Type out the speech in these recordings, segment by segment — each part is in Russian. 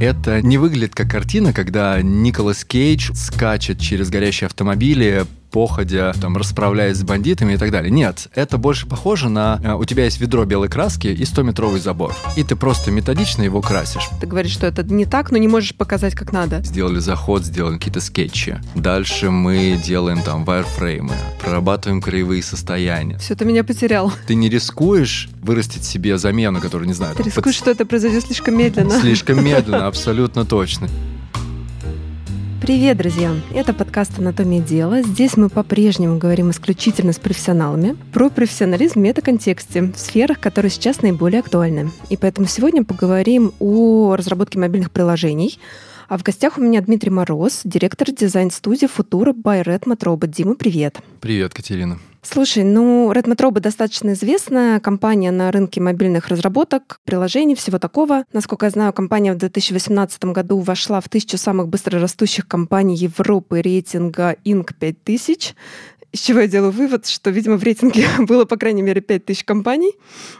Это не выглядит как картина, когда Николас Кейдж скачет через горящие автомобили походя, там, расправляясь с бандитами и так далее. Нет, это больше похоже на... э, У тебя есть ведро белой краски и 100-метровый забор. И ты просто методично его красишь. Ты говоришь, что это не так, но не можешь показать, как надо. Сделали заход, сделали какие-то скетчи. Дальше мы делаем там вайрфреймы, прорабатываем краевые состояния. Все, ты меня потерял. Ты не рискуешь вырастить себе замену, которую, не знаю... Ты рискуешь, что это произойдет слишком медленно. Слишком медленно, абсолютно точно. Привет, друзья! Это подкаст «Анатомия дела». Здесь мы по-прежнему говорим исключительно с профессионалами про профессионализм в метаконтексте, в сферах, которые сейчас наиболее актуальны. И поэтому сегодня поговорим о разработке мобильных приложений. А в гостях у меня Дмитрий Мороз, директор дизайн-студии «Футура» by Redmond Robot. Дима, привет! Привет, Катерина. Слушай, ну, Redmond Robot достаточно известная компания на рынке мобильных разработок, приложений, всего такого. Насколько я знаю, компания в 2018 году вошла в тысячу самых быстрорастущих компаний Европы рейтинга Inc. 5000 из чего я делаю вывод, что, видимо, в рейтинге было, по крайней мере, 5000 компаний.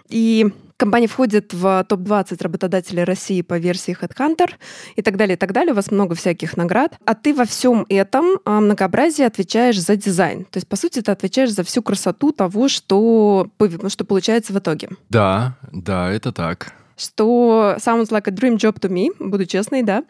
И Компания входит в топ-20 работодателей России по версии Headhunter и так далее, и так далее. У вас много всяких наград. А ты во всем этом а, многообразии отвечаешь за дизайн. То есть, по сути, ты отвечаешь за всю красоту того, что, что получается в итоге. Да, да, это так что sounds like a dream job to me, буду честной, да,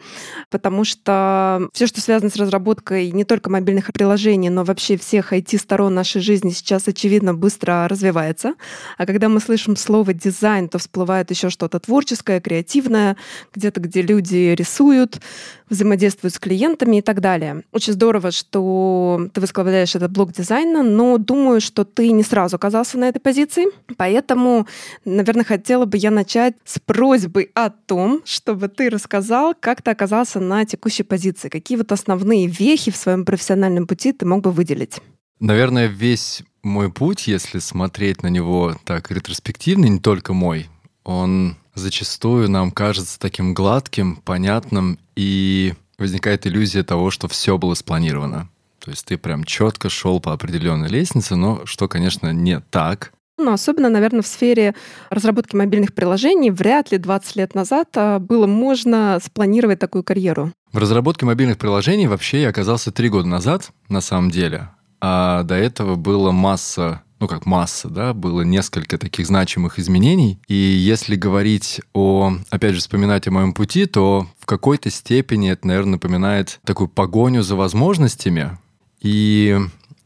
потому что все, что связано с разработкой не только мобильных приложений, но вообще всех IT-сторон нашей жизни сейчас, очевидно, быстро развивается. А когда мы слышим слово дизайн, то всплывает еще что-то творческое, креативное, где-то, где люди рисуют, взаимодействуют с клиентами и так далее. Очень здорово, что ты возглавляешь этот блок дизайна, но думаю, что ты не сразу оказался на этой позиции, поэтому, наверное, хотела бы я начать с просьбой о том, чтобы ты рассказал, как ты оказался на текущей позиции, какие вот основные вехи в своем профессиональном пути ты мог бы выделить. Наверное, весь мой путь, если смотреть на него так ретроспективно, не только мой, он зачастую нам кажется таким гладким, понятным, и возникает иллюзия того, что все было спланировано. То есть ты прям четко шел по определенной лестнице, но что, конечно, не так. Ну, особенно, наверное, в сфере разработки мобильных приложений вряд ли 20 лет назад а, было можно спланировать такую карьеру. В разработке мобильных приложений вообще я оказался три года назад, на самом деле. А до этого было масса ну как масса, да, было несколько таких значимых изменений. И если говорить о, опять же, вспоминать о моем пути, то в какой-то степени это, наверное, напоминает такую погоню за возможностями и,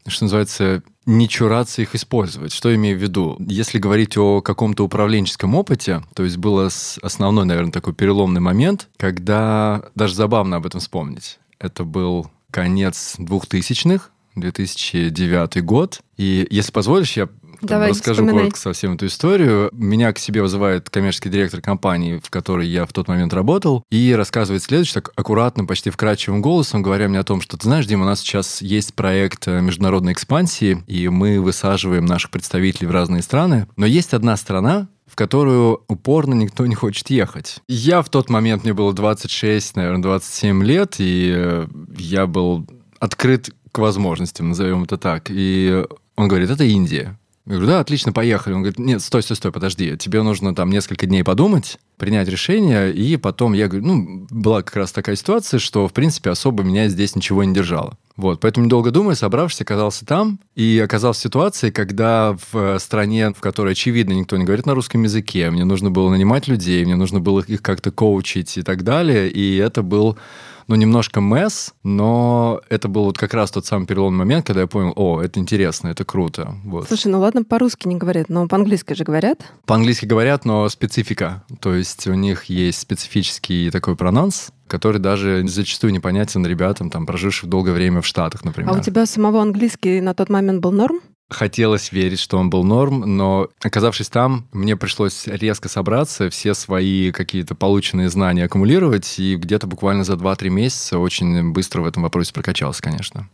что называется, не чураться их использовать. Что я имею в виду? Если говорить о каком-то управленческом опыте, то есть был основной, наверное, такой переломный момент, когда даже забавно об этом вспомнить. Это был конец двухтысячных, 2009 год. И если позволишь, я Давай, расскажу вспоминай. коротко совсем эту историю. Меня к себе вызывает коммерческий директор компании, в которой я в тот момент работал, и рассказывает следующее, так аккуратно, почти вкрадчивым голосом, говоря мне о том, что, ты знаешь, Дима, у нас сейчас есть проект э, международной экспансии, и мы высаживаем наших представителей в разные страны, но есть одна страна, в которую упорно никто не хочет ехать. Я в тот момент, мне было 26, наверное, 27 лет, и э, я был открыт к возможностям, назовем это так. И он говорит, это Индия. Я говорю, да, отлично, поехали. Он говорит, нет, стой, стой, стой, подожди. Тебе нужно там несколько дней подумать, принять решение, и потом я говорю, ну, была как раз такая ситуация, что, в принципе, особо меня здесь ничего не держало. Вот, поэтому, недолго думая, собравшись, оказался там и оказался в ситуации, когда в стране, в которой, очевидно, никто не говорит на русском языке, мне нужно было нанимать людей, мне нужно было их как-то коучить и так далее, и это был ну, немножко месс, но это был вот как раз тот самый переломный момент, когда я понял, о, это интересно, это круто. Вот. Слушай, ну ладно, по-русски не говорят, но по-английски же говорят. По-английски говорят, но специфика. То есть у них есть специфический такой прононс, который даже зачастую непонятен ребятам, там, прожившим долгое время в Штатах, например. А у тебя самого английский на тот момент был норм? Хотелось верить, что он был норм, но оказавшись там, мне пришлось резко собраться, все свои какие-то полученные знания аккумулировать, и где-то буквально за 2-3 месяца очень быстро в этом вопросе прокачался, конечно.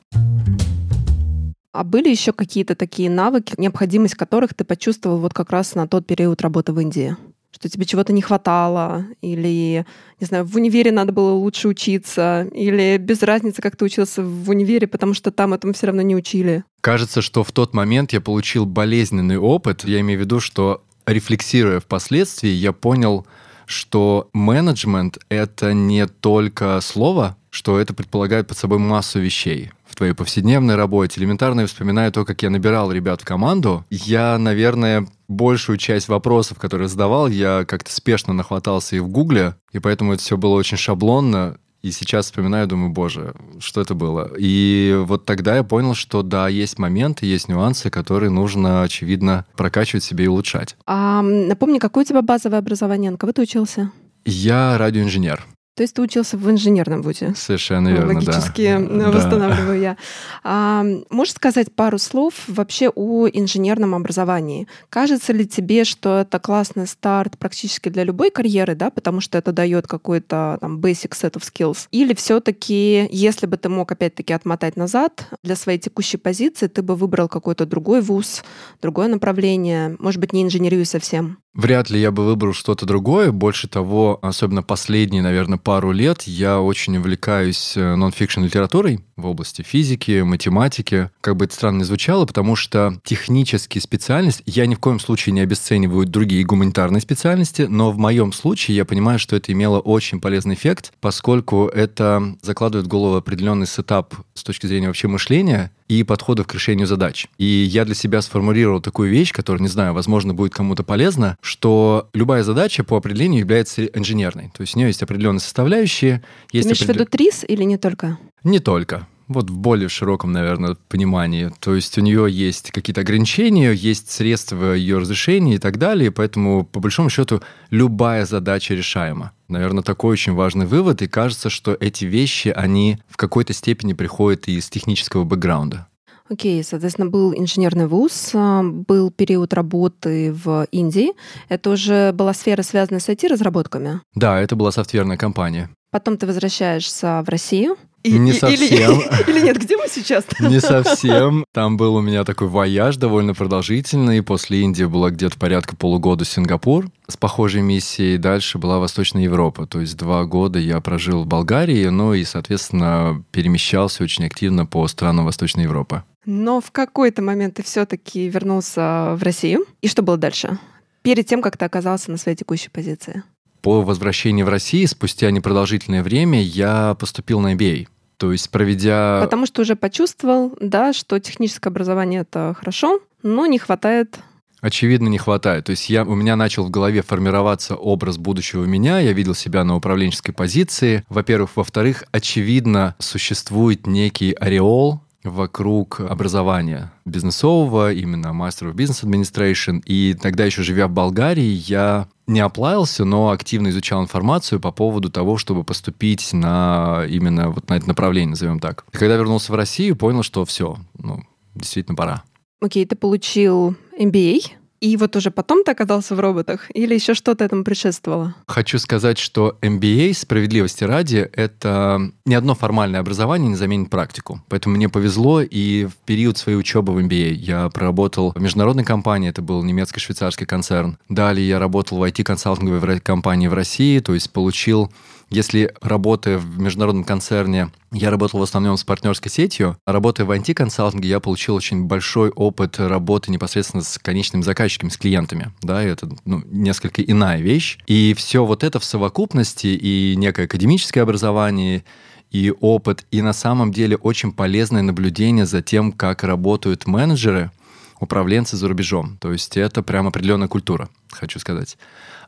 А были еще какие-то такие навыки, необходимость которых ты почувствовал вот как раз на тот период работы в Индии? Что тебе чего-то не хватало, или, не знаю, в универе надо было лучше учиться, или без разницы, как ты учился в универе, потому что там этому все равно не учили. Кажется, что в тот момент я получил болезненный опыт. Я имею в виду, что рефлексируя впоследствии, я понял, что менеджмент — это не только слово, что это предполагает под собой массу вещей в твоей повседневной работе. Элементарно я вспоминаю то, как я набирал ребят в команду. Я, наверное, большую часть вопросов, которые задавал, я как-то спешно нахватался и в Гугле, и поэтому это все было очень шаблонно. И сейчас вспоминаю, думаю, боже, что это было? И вот тогда я понял, что да, есть моменты, есть нюансы, которые нужно, очевидно, прокачивать себе и улучшать. А напомни, какое у тебя базовое образование? На кого ты учился? Я радиоинженер. То есть ты учился в инженерном вузе? Совершенно верно, Логически да. восстанавливаю да. я. А, можешь сказать пару слов вообще о инженерном образовании? Кажется ли тебе, что это классный старт практически для любой карьеры, да, потому что это дает какой-то там basic set of skills? Или все таки если бы ты мог опять-таки отмотать назад, для своей текущей позиции ты бы выбрал какой-то другой вуз, другое направление, может быть, не инженерию совсем? Вряд ли я бы выбрал что-то другое. Больше того, особенно последние, наверное, пару лет я очень увлекаюсь э, нон-фикшн литературой в области физики, математики. Как бы это странно ни звучало, потому что технические специальности, я ни в коем случае не обесцениваю другие гуманитарные специальности, но в моем случае я понимаю, что это имело очень полезный эффект, поскольку это закладывает в голову определенный setup с точки зрения вообще мышления, и подходов к решению задач. И я для себя сформулировал такую вещь, которая, не знаю, возможно, будет кому-то полезна, что любая задача по определению является инженерной. То есть у нее есть определенные составляющие. Есть Ты имеешь определен... в виду ТРИС или не только? Не только. Вот в более широком, наверное, понимании. То есть у нее есть какие-то ограничения, есть средства ее разрешения и так далее, поэтому, по большому счету, любая задача решаема. Наверное, такой очень важный вывод, и кажется, что эти вещи, они в какой-то степени приходят из технического бэкграунда. Окей, okay, соответственно, был инженерный вуз, а, был период работы в Индии. Это уже была сфера, связанная с IT-разработками? Да, это была софтверная компания. Потом ты возвращаешься в Россию. И, не совсем. Или, или нет, где мы сейчас? Не совсем. Там был у меня такой вояж довольно продолжительный. После Индии было где-то порядка полугода Сингапур с похожей миссией. Дальше была Восточная Европа. То есть два года я прожил в Болгарии, ну и, соответственно, перемещался очень активно по странам Восточной Европы. Но в какой-то момент ты все-таки вернулся в Россию. И что было дальше? Перед тем, как ты оказался на своей текущей позиции? По возвращении в Россию, спустя непродолжительное время, я поступил на MBA. То есть, проведя... Потому что уже почувствовал, да, что техническое образование — это хорошо, но не хватает Очевидно, не хватает. То есть я, у меня начал в голове формироваться образ будущего меня, я видел себя на управленческой позиции. Во-первых. Во-вторых, очевидно, существует некий ореол вокруг образования бизнесового, именно of Business Administration. И тогда еще живя в Болгарии, я не оплавился, но активно изучал информацию по поводу того, чтобы поступить на именно вот на это направление, назовем так. И когда вернулся в Россию, понял, что все, ну, действительно пора. Окей, okay, ты получил MBA, и вот уже потом ты оказался в роботах? Или еще что-то этому предшествовало? Хочу сказать, что MBA, справедливости ради, это ни одно формальное образование не заменит практику. Поэтому мне повезло, и в период своей учебы в MBA я проработал в международной компании, это был немецко-швейцарский концерн. Далее я работал в IT-консалтинговой компании в России, то есть получил если работая в международном концерне, я работал в основном с партнерской сетью, а работая в IT-консалтинге, я получил очень большой опыт работы непосредственно с конечными заказчиками, с клиентами. Да, и это ну, несколько иная вещь. И все вот это в совокупности, и некое академическое образование, и опыт, и на самом деле очень полезное наблюдение за тем, как работают менеджеры, управленцы за рубежом. То есть это прям определенная культура, хочу сказать.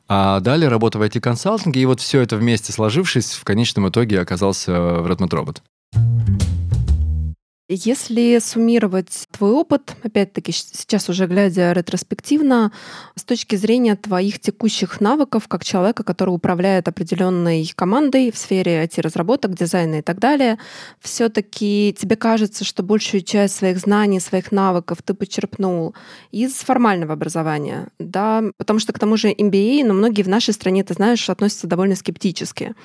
А далее работа в IT-консалтинге, и вот все это вместе сложившись, в конечном итоге оказался в Redmond Robot. Если суммировать твой опыт, опять-таки сейчас уже глядя ретроспективно, с точки зрения твоих текущих навыков как человека, который управляет определенной командой в сфере IT-разработок, дизайна и так далее, все-таки тебе кажется, что большую часть своих знаний, своих навыков ты почерпнул из формального образования, да, потому что к тому же MBA, но многие в нашей стране, ты знаешь, относятся довольно скептически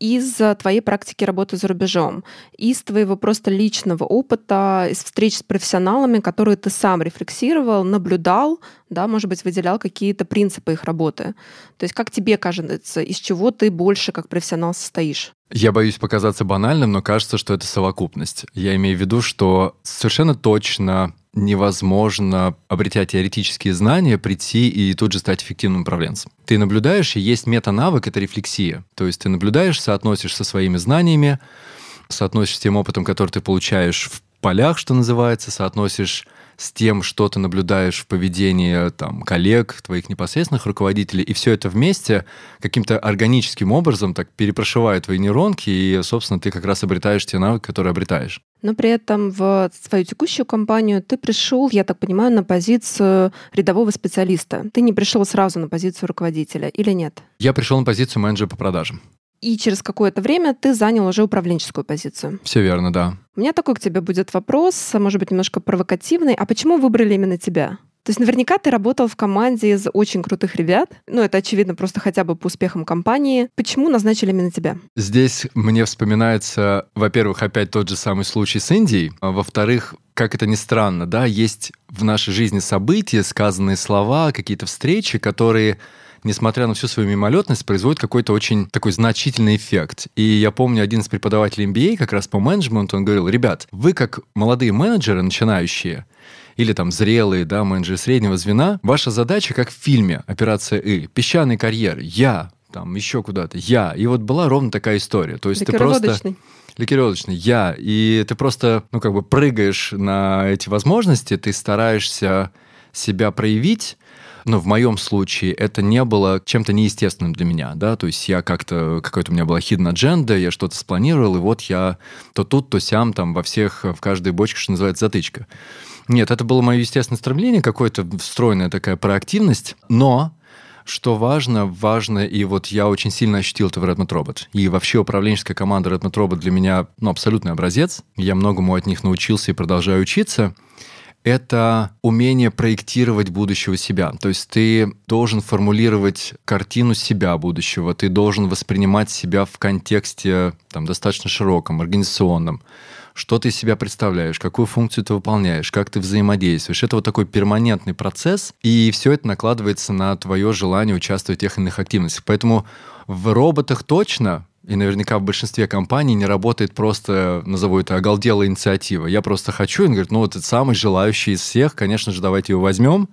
из твоей практики работы за рубежом, из твоего просто личного опыта, из встреч с профессионалами, которые ты сам рефлексировал, наблюдал, да, может быть, выделял какие-то принципы их работы. То есть как тебе кажется, из чего ты больше как профессионал состоишь? Я боюсь показаться банальным, но кажется, что это совокупность. Я имею в виду, что совершенно точно невозможно, обретя теоретические знания, прийти и тут же стать эффективным управленцем. Ты наблюдаешь, и есть мета-навык, это рефлексия. То есть ты наблюдаешь, соотносишь со своими знаниями, соотносишь с тем опытом, который ты получаешь в полях, что называется, соотносишь с тем, что ты наблюдаешь в поведении там, коллег, твоих непосредственных руководителей, и все это вместе каким-то органическим образом так перепрошивает твои нейронки, и, собственно, ты как раз обретаешь те навыки, которые обретаешь. Но при этом в свою текущую компанию ты пришел, я так понимаю, на позицию рядового специалиста. Ты не пришел сразу на позицию руководителя или нет? Я пришел на позицию менеджера по продажам и через какое-то время ты занял уже управленческую позицию. Все верно, да. У меня такой к тебе будет вопрос, может быть, немножко провокативный. А почему выбрали именно тебя? То есть наверняка ты работал в команде из очень крутых ребят. Ну, это очевидно просто хотя бы по успехам компании. Почему назначили именно тебя? Здесь мне вспоминается, во-первых, опять тот же самый случай с Индией. А во-вторых, как это ни странно, да, есть в нашей жизни события, сказанные слова, какие-то встречи, которые несмотря на всю свою мимолетность, производит какой-то очень такой значительный эффект. И я помню, один из преподавателей MBA как раз по менеджменту, он говорил, ребят, вы как молодые менеджеры, начинающие, или там зрелые, да, менеджеры среднего звена, ваша задача, как в фильме «Операция И», песчаный карьер, я, там еще куда-то, я. И вот была ровно такая история. То есть ты просто ликероводочный, я. И ты просто, ну, как бы прыгаешь на эти возможности, ты стараешься себя проявить, но в моем случае это не было чем-то неестественным для меня, да, то есть я как-то, какая-то у меня была hidden agenda, я что-то спланировал, и вот я то тут, то сям, там, во всех, в каждой бочке, что называется, затычка. Нет, это было мое естественное стремление, какое-то встроенная такая проактивность, но что важно, важно, и вот я очень сильно ощутил это в Redmond Robot. И вообще управленческая команда Redmond Robot для меня ну, абсолютный образец. Я многому от них научился и продолжаю учиться это умение проектировать будущего себя. То есть ты должен формулировать картину себя будущего, ты должен воспринимать себя в контексте там, достаточно широком, организационном. Что ты из себя представляешь, какую функцию ты выполняешь, как ты взаимодействуешь. Это вот такой перманентный процесс, и все это накладывается на твое желание участвовать в тех иных активностях. Поэтому в роботах точно и наверняка в большинстве компаний не работает просто, назову это, оголделая инициатива. Я просто хочу, и он говорит, ну вот этот самый желающий из всех, конечно же, давайте его возьмем.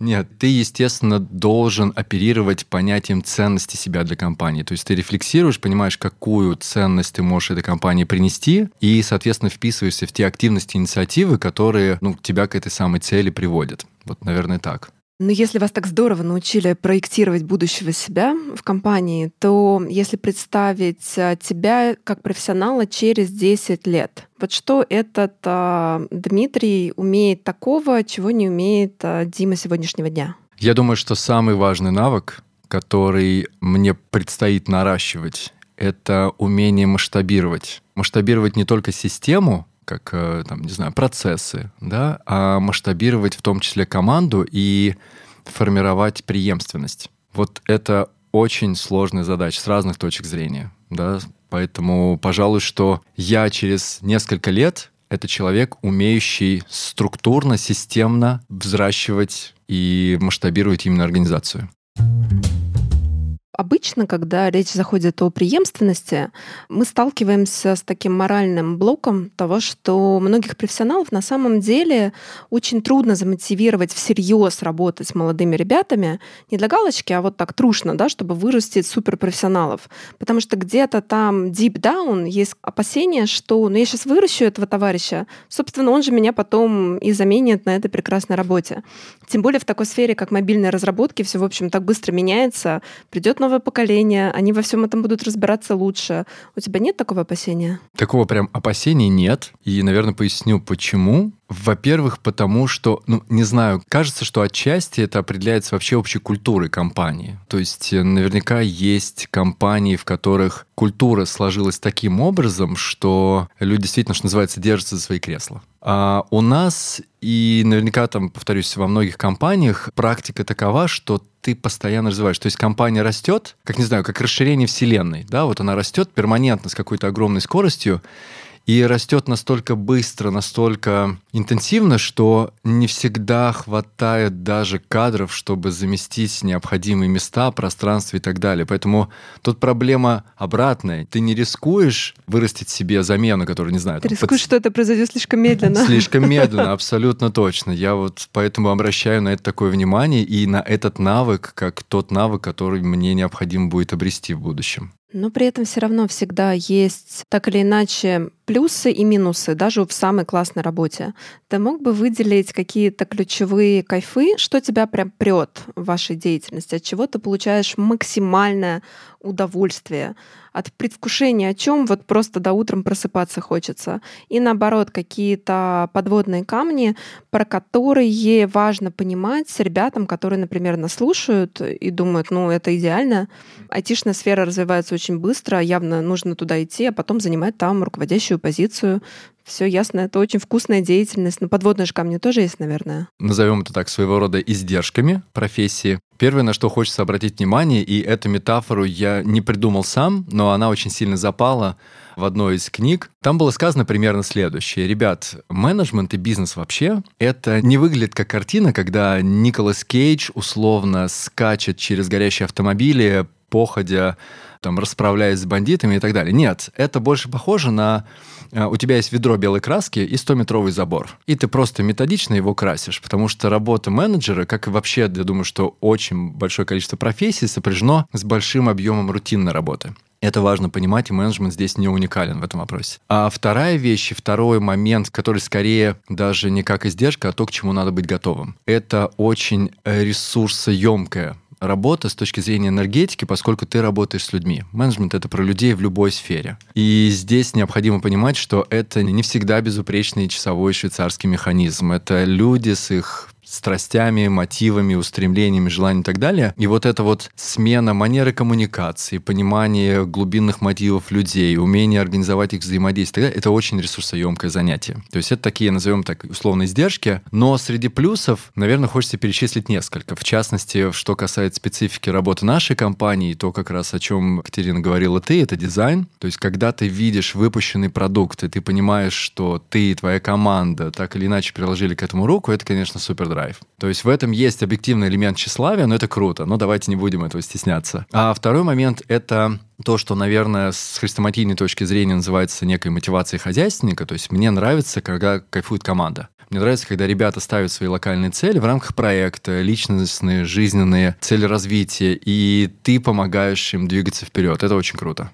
Нет, ты, естественно, должен оперировать понятием ценности себя для компании. То есть ты рефлексируешь, понимаешь, какую ценность ты можешь этой компании принести, и, соответственно, вписываешься в те активности, инициативы, которые ну, тебя к этой самой цели приводят. Вот, наверное, так. Но если вас так здорово научили проектировать будущего себя в компании, то если представить а, тебя как профессионала через 10 лет, вот что этот а, Дмитрий умеет такого, чего не умеет а, Дима сегодняшнего дня? Я думаю, что самый важный навык, который мне предстоит наращивать, это умение масштабировать. Масштабировать не только систему, как, э, там, не знаю, процессы, да, а масштабировать в том числе команду и формировать преемственность. Вот это очень сложная задача с разных точек зрения, да, поэтому, пожалуй, что я через несколько лет это человек, умеющий структурно, системно взращивать и масштабировать именно организацию. Обычно, когда речь заходит о преемственности, мы сталкиваемся с таким моральным блоком того, что многих профессионалов на самом деле очень трудно замотивировать всерьез работать с молодыми ребятами не для галочки, а вот так трушно, да, чтобы вырастить суперпрофессионалов. Потому что где-то там deep down есть опасение, что ну, я сейчас выращу этого товарища, собственно, он же меня потом и заменит на этой прекрасной работе. Тем более в такой сфере, как мобильные разработки, все, в общем, так быстро меняется, придет новое поколение, они во всем этом будут разбираться лучше. У тебя нет такого опасения? Такого прям опасения нет. И, наверное, поясню, почему. Во-первых, потому что, ну, не знаю, кажется, что отчасти это определяется вообще общей культурой компании. То есть э, наверняка есть компании, в которых культура сложилась таким образом, что люди действительно, что называется, держатся за свои кресла. А у нас и наверняка там, повторюсь, во многих компаниях практика такова, что ты постоянно развиваешь. То есть компания растет, как, не знаю, как расширение вселенной, да, вот она растет перманентно с какой-то огромной скоростью, и растет настолько быстро, настолько интенсивно, что не всегда хватает даже кадров, чтобы заместить необходимые места, пространство и так далее. Поэтому тут проблема обратная. Ты не рискуешь вырастить себе замену, которую, не знаю... Ты там, рискуешь, под... что это произойдет слишком медленно. Слишком медленно, абсолютно точно. Я вот поэтому обращаю на это такое внимание и на этот навык, как тот навык, который мне необходимо будет обрести в будущем. Но при этом все равно всегда есть так или иначе плюсы и минусы даже в самой классной работе. Ты мог бы выделить какие-то ключевые кайфы, что тебя прям прет в вашей деятельности, от чего ты получаешь максимальное удовольствие, от предвкушения о чем вот просто до утром просыпаться хочется. И наоборот, какие-то подводные камни, про которые важно понимать с ребятам, которые, например, нас слушают и думают, ну, это идеально. Айтишная сфера развивается очень быстро, явно нужно туда идти, а потом занимать там руководящую позицию. Все ясно, это очень вкусная деятельность. Но подводные же камни тоже есть, наверное. Назовем это так своего рода издержками профессии. Первое, на что хочется обратить внимание, и эту метафору я не придумал сам, но она очень сильно запала в одной из книг. Там было сказано примерно следующее. Ребят, менеджмент и бизнес вообще, это не выглядит как картина, когда Николас Кейдж условно скачет через горящие автомобили, походя, там, расправляясь с бандитами и так далее. Нет, это больше похоже на а, у тебя есть ведро белой краски и 100-метровый забор. И ты просто методично его красишь, потому что работа менеджера, как и вообще, я думаю, что очень большое количество профессий сопряжено с большим объемом рутинной работы. Это важно понимать, и менеджмент здесь не уникален в этом вопросе. А вторая вещь, и второй момент, который скорее даже не как издержка, а то, к чему надо быть готовым. Это очень ресурсоемкая работа с точки зрения энергетики, поскольку ты работаешь с людьми. Менеджмент — это про людей в любой сфере. И здесь необходимо понимать, что это не всегда безупречный часовой швейцарский механизм. Это люди с их страстями, мотивами, устремлениями, желаниями и так далее. И вот эта вот смена манеры коммуникации, понимание глубинных мотивов людей, умение организовать их взаимодействие, это очень ресурсоемкое занятие. То есть это такие, назовем так, условно издержки. Но среди плюсов, наверное, хочется перечислить несколько. В частности, что касается специфики работы нашей компании, то как раз о чем Катерина говорила ты, это дизайн. То есть когда ты видишь выпущенный продукт, и ты понимаешь, что ты и твоя команда так или иначе приложили к этому руку, это, конечно, супер драйв. То есть в этом есть объективный элемент тщеславия, но это круто. Но давайте не будем этого стесняться. А второй момент — это то, что, наверное, с хрестоматийной точки зрения называется некой мотивацией хозяйственника. То есть мне нравится, когда кайфует команда. Мне нравится, когда ребята ставят свои локальные цели в рамках проекта, личностные, жизненные цели развития, и ты помогаешь им двигаться вперед. Это очень круто.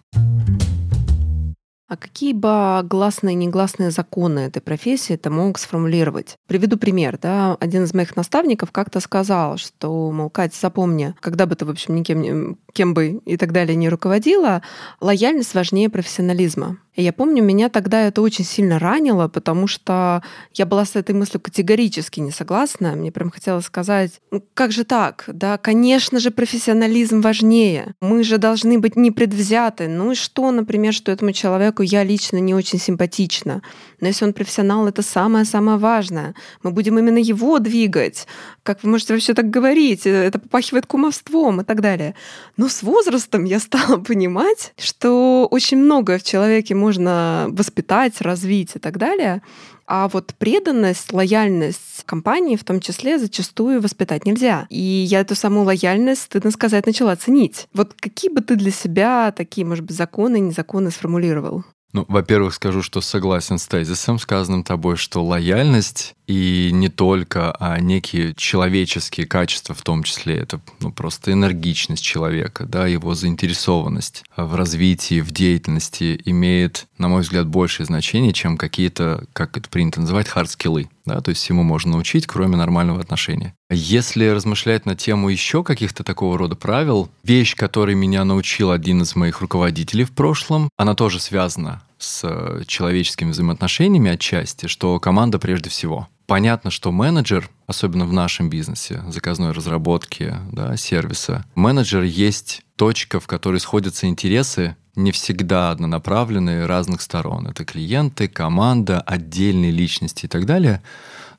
А какие бы гласные и негласные законы этой профессии ты мог сформулировать? Приведу пример. Да? Один из моих наставников как-то сказал, что, мол, Катя, запомни, когда бы ты, в общем, никем, кем бы и так далее не руководила, лояльность важнее профессионализма. И я помню, меня тогда это очень сильно ранило, потому что я была с этой мыслью категорически не согласна. Мне прям хотелось сказать, ну как же так? Да, конечно же, профессионализм важнее. Мы же должны быть непредвзяты. Ну и что, например, что этому человеку я лично не очень симпатична. Но если он профессионал, это самое-самое важное. Мы будем именно его двигать. Как вы можете вообще так говорить? Это попахивает кумовством и так далее. Но с возрастом я стала понимать, что очень многое в человеке можно воспитать, развить и так далее. А вот преданность, лояльность компании в том числе зачастую воспитать нельзя. И я эту самую лояльность, стыдно сказать, начала ценить. Вот какие бы ты для себя такие, может быть, законы, незаконы сформулировал? Ну, во-первых, скажу, что согласен с тезисом, сказанным тобой, что лояльность и не только, а некие человеческие качества в том числе, это ну, просто энергичность человека, да, его заинтересованность в развитии, в деятельности имеет, на мой взгляд, большее значение, чем какие-то, как это принято называть, hard skill ы. Да, то есть всему можно научить, кроме нормального отношения. Если размышлять на тему еще каких-то такого рода правил, вещь, которой меня научил один из моих руководителей в прошлом, она тоже связана с человеческими взаимоотношениями отчасти, что команда прежде всего. Понятно, что менеджер, особенно в нашем бизнесе, заказной разработки, да, сервиса, менеджер есть точка, в которой сходятся интересы не всегда однонаправленные разных сторон. Это клиенты, команда, отдельные личности и так далее.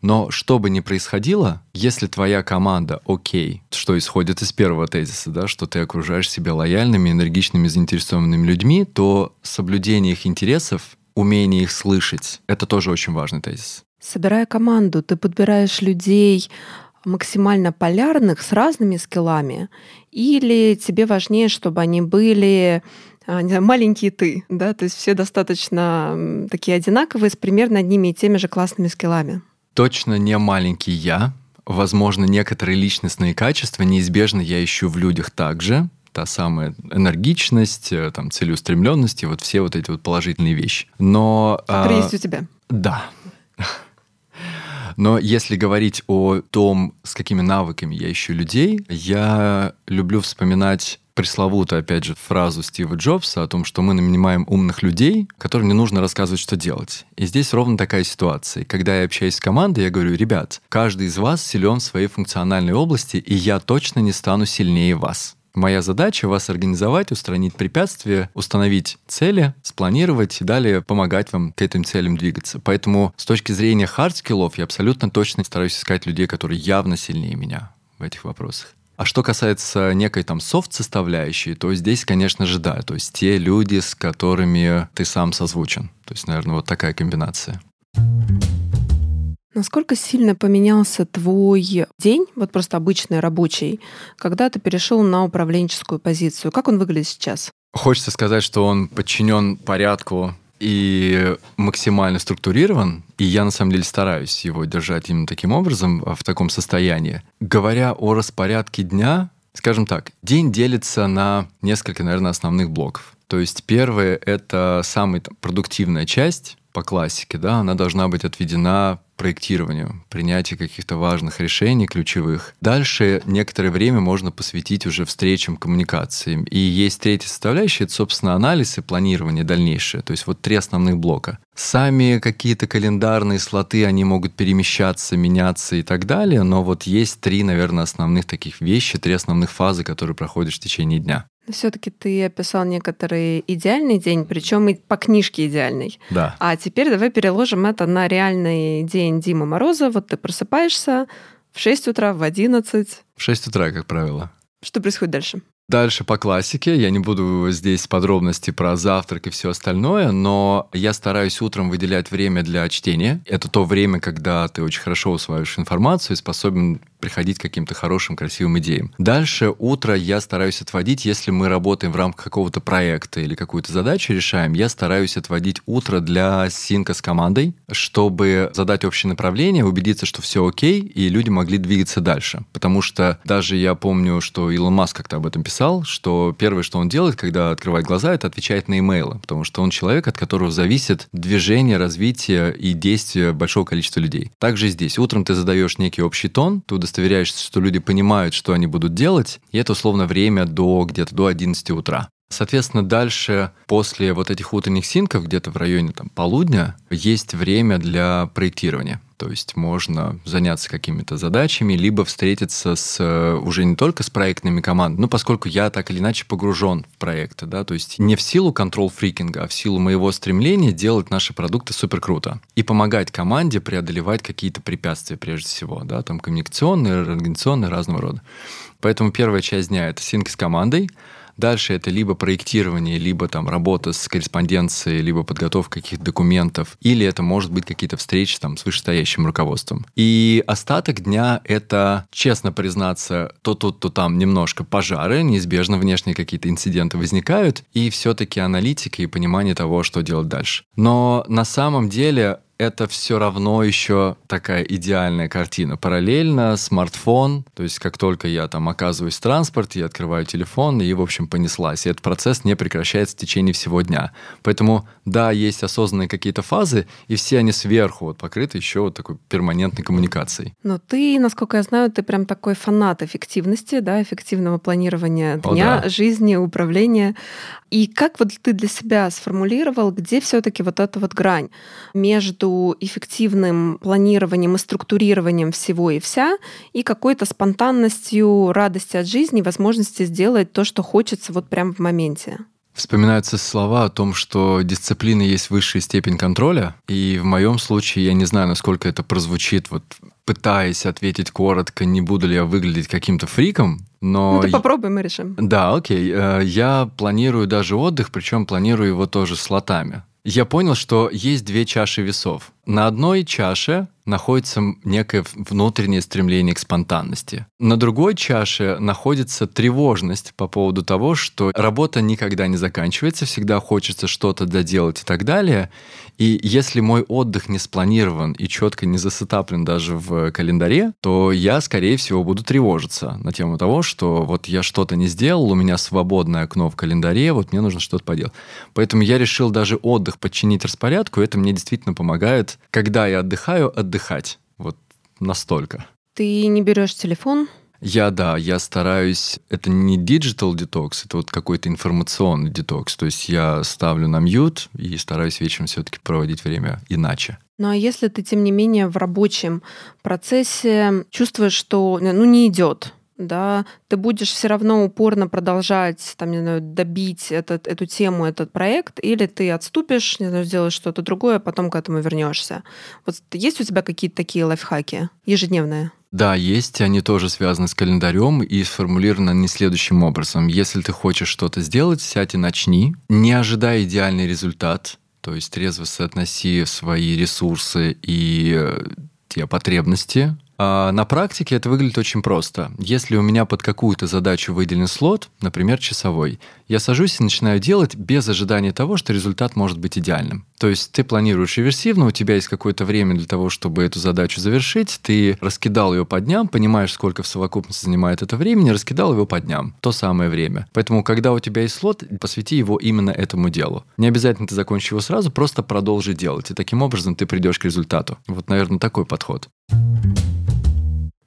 Но что бы ни происходило, если твоя команда окей, что исходит из первого тезиса, да, что ты окружаешь себя лояльными, энергичными, заинтересованными людьми, то соблюдение их интересов умение их слышать. Это тоже очень важный тезис. Собирая команду, ты подбираешь людей максимально полярных с разными скиллами, или тебе важнее, чтобы они были а, не знаю, маленькие ты, да, то есть все достаточно такие одинаковые, с примерно одними и теми же классными скиллами? Точно не маленький я. Возможно, некоторые личностные качества неизбежно я ищу в людях также. Та самая энергичность, э, там, целеустремленность и вот все вот эти вот положительные вещи. Но... Которые а, есть у тебя. Да. Но если говорить о том, с какими навыками я ищу людей, я люблю вспоминать пресловутую, опять же, фразу Стива Джобса о том, что мы нанимаем умных людей, которым не нужно рассказывать, что делать. И здесь ровно такая ситуация. Когда я общаюсь с командой, я говорю, ребят, каждый из вас силен в своей функциональной области, и я точно не стану сильнее вас. Моя задача вас организовать, устранить препятствия, установить цели, спланировать и далее помогать вам к этим целям двигаться. Поэтому с точки зрения hard skill ов я абсолютно точно стараюсь искать людей, которые явно сильнее меня в этих вопросах. А что касается некой там софт-составляющей, то здесь, конечно же, да. То есть те люди, с которыми ты сам созвучен. То есть, наверное, вот такая комбинация. Насколько сильно поменялся твой день, вот просто обычный рабочий, когда ты перешел на управленческую позицию? Как он выглядит сейчас? Хочется сказать, что он подчинен порядку и максимально структурирован, и я на самом деле стараюсь его держать именно таким образом, в таком состоянии. Говоря о распорядке дня, скажем так, день делится на несколько, наверное, основных блоков. То есть первое — это самая продуктивная часть по классике, да, она должна быть отведена проектированию, принятию каких-то важных решений, ключевых. Дальше некоторое время можно посвятить уже встречам, коммуникациям. И есть третья составляющая, это, собственно, анализ и планирование дальнейшее. То есть вот три основных блока. Сами какие-то календарные слоты, они могут перемещаться, меняться и так далее, но вот есть три, наверное, основных таких вещи, три основных фазы, которые проходишь в течение дня. Все-таки ты описал некоторый идеальный день, причем и по книжке идеальный. Да. А теперь давай переложим это на реальный день Димы Мороза. Вот ты просыпаешься в 6 утра, в 11. В 6 утра, как правило. Что происходит дальше? Дальше по классике. Я не буду здесь подробности про завтрак и все остальное, но я стараюсь утром выделять время для чтения. Это то время, когда ты очень хорошо усваиваешь информацию и способен приходить к каким-то хорошим, красивым идеям. Дальше утро я стараюсь отводить, если мы работаем в рамках какого-то проекта или какую-то задачу решаем, я стараюсь отводить утро для синка с командой, чтобы задать общее направление, убедиться, что все окей, и люди могли двигаться дальше. Потому что даже я помню, что Илон Маск как-то об этом писал, что первое, что он делает, когда открывает глаза, это отвечает на имейлы, потому что он человек, от которого зависит движение, развитие и действие большого количества людей. Также здесь. Утром ты задаешь некий общий тон, ты удостоверяешься, что люди понимают, что они будут делать, и это условно время до где-то до 11 утра. Соответственно, дальше, после вот этих утренних синков, где-то в районе там, полудня, есть время для проектирования. То есть можно заняться какими-то задачами, либо встретиться с э, уже не только с проектными командами, ну, поскольку я так или иначе погружен в проекты, да, то есть не в силу контрол-фрикинга, а в силу моего стремления делать наши продукты супер круто и помогать команде преодолевать какие-то препятствия прежде всего, да, там коммуникационные, организационные, разного рода. Поэтому первая часть дня — это синк с командой, Дальше это либо проектирование, либо там работа с корреспонденцией, либо подготовка каких-то документов, или это может быть какие-то встречи там с вышестоящим руководством. И остаток дня — это, честно признаться, то тут, то там немножко пожары, неизбежно внешние какие-то инциденты возникают, и все-таки аналитика и понимание того, что делать дальше. Но на самом деле это все равно еще такая идеальная картина. Параллельно смартфон, то есть как только я там оказываюсь в транспорте, я открываю телефон, и, в общем, понеслась. И этот процесс не прекращается в течение всего дня. Поэтому, да, есть осознанные какие-то фазы, и все они сверху вот покрыты еще вот такой перманентной коммуникацией. Но ты, насколько я знаю, ты прям такой фанат эффективности, да, эффективного планирования дня, О, да. жизни, управления. И как вот ты для себя сформулировал, где все-таки вот эта вот грань между эффективным планированием и структурированием всего и вся и какой-то спонтанностью, радости от жизни, возможности сделать то, что хочется вот прямо в моменте? Вспоминаются слова о том, что дисциплина есть высшая степень контроля, и в моем случае я не знаю, насколько это прозвучит, вот пытаясь ответить коротко, не буду ли я выглядеть каким-то фриком, но... Ну, ты попробуй, мы решим. Да, окей. Э, я планирую даже отдых, причем планирую его тоже слотами. Я понял, что есть две чаши весов. На одной чаше находится некое внутреннее стремление к спонтанности. На другой чаше находится тревожность по поводу того, что работа никогда не заканчивается, всегда хочется что-то доделать и так далее. И если мой отдых не спланирован и четко не засетаплен даже в календаре, то я, скорее всего, буду тревожиться на тему того, что вот я что-то не сделал, у меня свободное окно в календаре, вот мне нужно что-то поделать. Поэтому я решил даже отдых подчинить распорядку, это мне действительно помогает, когда я отдыхаю, отдыхать. Вот настолько. Ты не берешь телефон? Я, да, я стараюсь... Это не digital detox, это вот какой-то информационный детокс. То есть я ставлю на мьют и стараюсь вечером все-таки проводить время иначе. Ну а если ты, тем не менее, в рабочем процессе чувствуешь, что ну, не идет, да, ты будешь все равно упорно продолжать, там, не знаю, добить этот, эту тему, этот проект, или ты отступишь, не знаю, сделаешь что-то другое, а потом к этому вернешься. Вот есть у тебя какие-то такие лайфхаки ежедневные? Да, есть, они тоже связаны с календарем и сформулированы не следующим образом. Если ты хочешь что-то сделать, сядь и начни, не ожидая идеальный результат, то есть трезво соотноси свои ресурсы и э, те потребности, на практике это выглядит очень просто. Если у меня под какую-то задачу выделен слот, например, часовой, я сажусь и начинаю делать без ожидания того, что результат может быть идеальным. То есть ты планируешь реверсивно, у тебя есть какое-то время для того, чтобы эту задачу завершить, ты раскидал ее по дням, понимаешь, сколько в совокупности занимает это времени, раскидал его по дням. То самое время. Поэтому, когда у тебя есть слот, посвяти его именно этому делу. Не обязательно ты закончишь его сразу, просто продолжи делать. И таким образом ты придешь к результату. Вот, наверное, такой подход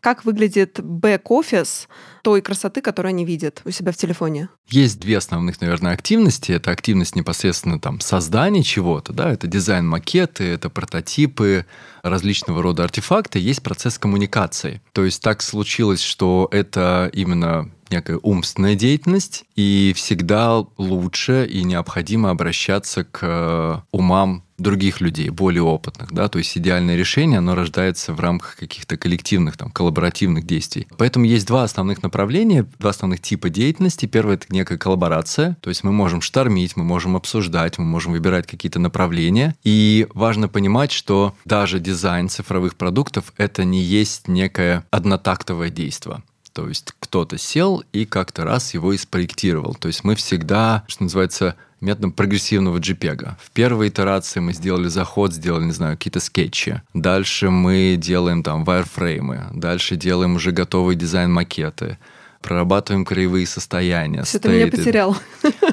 как выглядит бэк-офис той красоты, которую они видят у себя в телефоне? Есть две основных, наверное, активности. Это активность непосредственно там создания чего-то, да, это дизайн макеты, это прототипы, различного рода артефакты. Есть процесс коммуникации. То есть так случилось, что это именно некая умственная деятельность, и всегда лучше и необходимо обращаться к э, умам других людей, более опытных, да, то есть идеальное решение, оно рождается в рамках каких-то коллективных, там, коллаборативных действий. Поэтому есть два основных направления, два основных типа деятельности. Первое — это некая коллаборация, то есть мы можем штормить, мы можем обсуждать, мы можем выбирать какие-то направления, и важно понимать, что даже дизайн цифровых продуктов — это не есть некое однотактовое действие. То есть кто-то сел и как-то раз его и спроектировал. То есть мы всегда, что называется, методом прогрессивного JPEG. В первой итерации мы сделали заход, сделали, не знаю, какие-то скетчи. Дальше мы делаем там вайрфреймы. Дальше делаем уже готовый дизайн-макеты прорабатываем краевые состояния. Все ты меня потерял.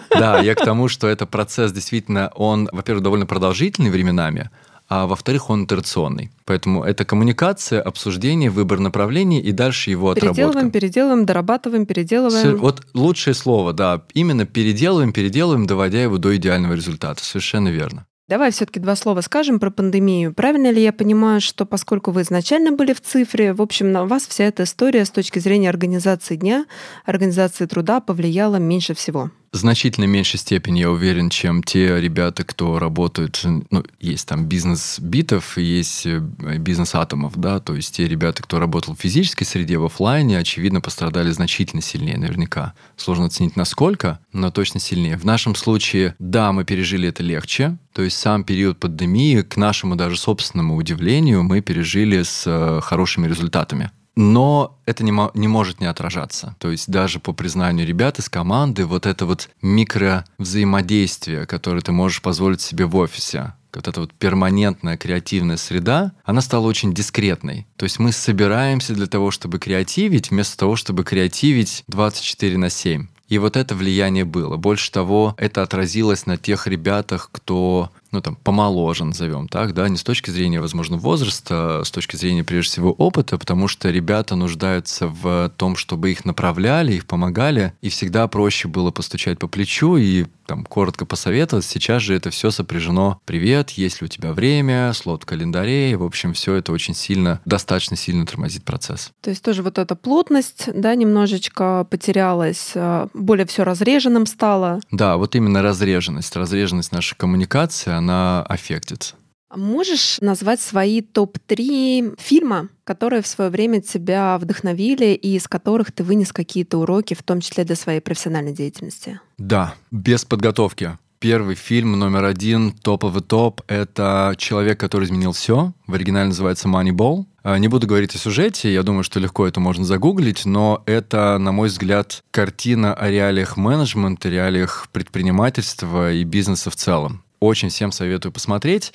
Да, я к тому, что это процесс действительно, он, во-первых, довольно продолжительный временами, а во-вторых, он итерационный. Поэтому это коммуникация, обсуждение, выбор направлений и дальше его отработка. Переделываем, переделываем, дорабатываем, переделываем. Все, вот лучшее слово, да. Именно переделываем, переделываем, доводя его до идеального результата. Совершенно верно. Давай все-таки два слова скажем про пандемию. Правильно ли я понимаю, что поскольку вы изначально были в цифре, в общем, на вас вся эта история с точки зрения организации дня, организации труда повлияла меньше всего? Значительно меньшей степени, я уверен, чем те ребята, кто работают, ну, есть там бизнес битов, есть э, бизнес атомов, да, то есть те ребята, кто работал в физической среде, в офлайне, очевидно, пострадали значительно сильнее, наверняка. Сложно оценить насколько, но точно сильнее. В нашем случае, да, мы пережили это легче, то есть сам период пандемии, к нашему даже собственному удивлению, мы пережили с э, хорошими результатами но это не, не может не отражаться. То есть даже по признанию ребят из команды, вот это вот микро взаимодействие, которое ты можешь позволить себе в офисе, вот эта вот перманентная креативная среда, она стала очень дискретной. То есть мы собираемся для того, чтобы креативить, вместо того, чтобы креативить 24 на 7. И вот это влияние было. Больше того, это отразилось на тех ребятах, кто ну, там, помоложе, назовем так, да, не с точки зрения, возможно, возраста, а с точки зрения, прежде всего, опыта, потому что ребята нуждаются в том, чтобы их направляли, их помогали, и всегда проще было постучать по плечу и там коротко посоветовать. Сейчас же это все сопряжено. Привет, есть ли у тебя время, слот в календаре, и, в общем, все это очень сильно, достаточно сильно тормозит процесс. То есть тоже вот эта плотность, да, немножечко потерялась, а, более все разреженным стало. Да, вот именно разреженность, разреженность нашей коммуникации, она аффектит. Можешь назвать свои топ-3 фильма, которые в свое время тебя вдохновили и из которых ты вынес какие-то уроки, в том числе для своей профессиональной деятельности? Да, без подготовки. Первый фильм номер один, топовый топ, это «Человек, который изменил все». В оригинале называется «Moneyball». А, не буду говорить о сюжете, я думаю, что легко это можно загуглить, но это, на мой взгляд, картина о реалиях менеджмента, реалиях предпринимательства и бизнеса в целом. Очень всем советую посмотреть.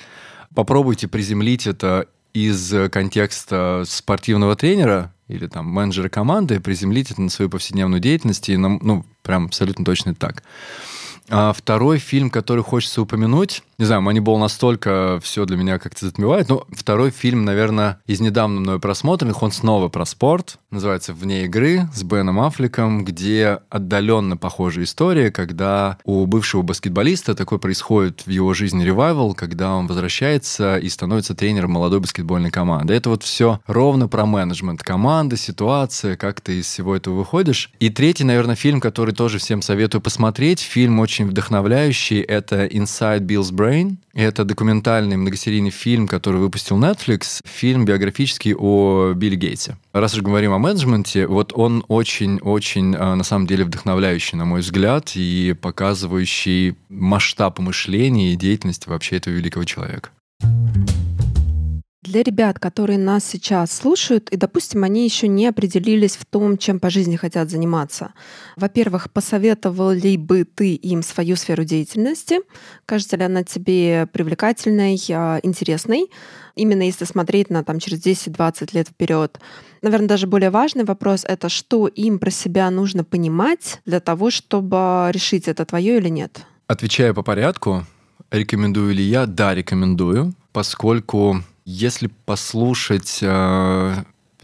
Попробуйте приземлить это из контекста спортивного тренера или там менеджера команды, приземлить это на свою повседневную деятельность, и, ну, прям абсолютно точно так. А второй фильм, который хочется упомянуть, не знаю, Moneyball настолько все для меня как-то затмевает, но второй фильм, наверное, из недавно мной просмотренных, он снова про спорт, называется «Вне игры» с Беном Аффлеком, где отдаленно похожая история, когда у бывшего баскетболиста такой происходит в его жизни ревайвал, когда он возвращается и становится тренером молодой баскетбольной команды. Это вот все ровно про менеджмент команды, ситуация, как ты из всего этого выходишь. И третий, наверное, фильм, который тоже всем советую посмотреть, фильм очень вдохновляющий. Это Inside Bill's Brain. Это документальный многосерийный фильм, который выпустил Netflix. Фильм биографический о Билли Гейтсе. Раз уж говорим о менеджменте, вот он очень-очень, а, на самом деле, вдохновляющий, на мой взгляд, и показывающий масштаб мышления и деятельности вообще этого великого человека. Для ребят, которые нас сейчас слушают, и, допустим, они еще не определились в том, чем по жизни хотят заниматься. Во-первых, посоветовал ли бы ты им свою сферу деятельности? Кажется ли она тебе привлекательной, а, интересной? Именно если смотреть на там, через 10-20 лет вперед. Наверное, даже более важный вопрос — это что им про себя нужно понимать для того, чтобы решить, это твое или нет? Отвечая по порядку, рекомендую ли я? Да, рекомендую, поскольку если послушать, э,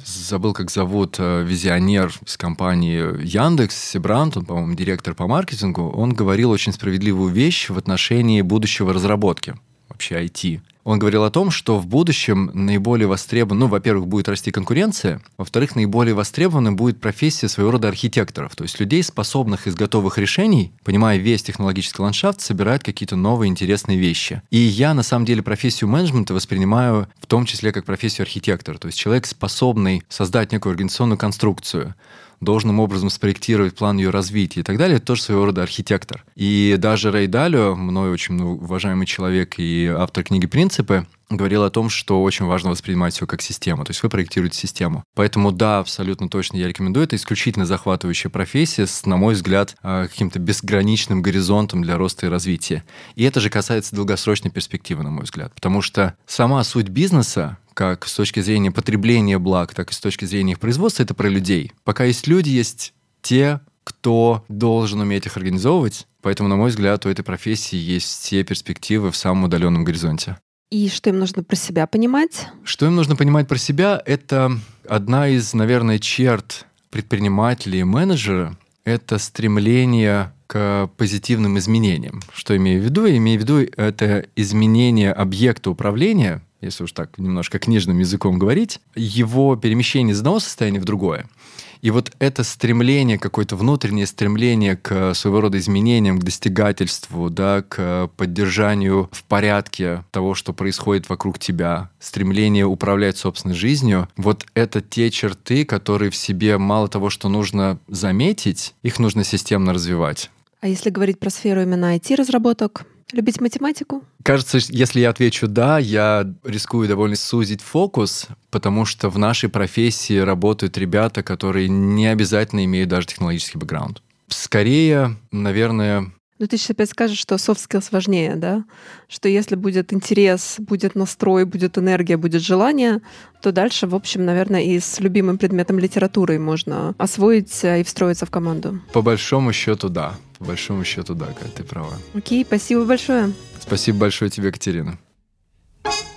забыл, как зовут э, визионер из компании Яндекс, Себрант, он, по-моему, директор по маркетингу, он говорил очень справедливую вещь в отношении будущего разработки, вообще IT. Он говорил о том, что в будущем наиболее востребован, ну, во-первых, будет расти конкуренция, во-вторых, наиболее востребованной будет профессия своего рода архитекторов, то есть людей, способных из готовых решений, понимая весь технологический ландшафт, собирать какие-то новые интересные вещи. И я, на самом деле, профессию менеджмента воспринимаю в том числе как профессию архитектора, то есть человек, способный создать некую организационную конструкцию, должным образом спроектировать план ее развития и так далее, это тоже своего рода архитектор. И даже Рэй Далио, мной очень уважаемый человек и автор книги «Принципы», говорил о том, что очень важно воспринимать все как систему. То есть вы проектируете систему. Поэтому да, абсолютно точно я рекомендую. Это исключительно захватывающая профессия с, на мой взгляд, а, каким-то безграничным горизонтом для роста и развития. И это же касается долгосрочной перспективы, на мой взгляд. Потому что сама суть бизнеса как с точки зрения потребления благ, так и с точки зрения их производства, это про людей. Пока есть люди, есть те, кто должен уметь их организовывать. Поэтому, на мой взгляд, у этой профессии есть все перспективы в самом удаленном горизонте. И что им нужно про себя понимать? Что им нужно понимать про себя, это одна из, наверное, черт предпринимателя и менеджера, это стремление к позитивным изменениям. Что имею в виду? Я имею в виду это изменение объекта управления если уж так немножко книжным языком говорить, его перемещение из одного состояния в другое. И вот это стремление, какое-то внутреннее стремление к своего рода изменениям, к достигательству, да, к поддержанию в порядке того, что происходит вокруг тебя, стремление управлять собственной жизнью, вот это те черты, которые в себе мало того, что нужно заметить, их нужно системно развивать. А если говорить про сферу именно IT-разработок, Любить математику? Кажется, если я отвечу «да», я рискую довольно сузить фокус, потому что в нашей профессии работают ребята, которые не обязательно имеют даже технологический бэкграунд. Скорее, наверное, ну, ты сейчас опять скажешь, что soft skills важнее, да? Что если будет интерес, будет настрой, будет энергия, будет желание, то дальше, в общем, наверное, и с любимым предметом литературой можно освоить и встроиться в команду. По большому счету, да. По большому счету, да, Кать, ты права. Окей, спасибо большое. Спасибо большое тебе, Катерина. thank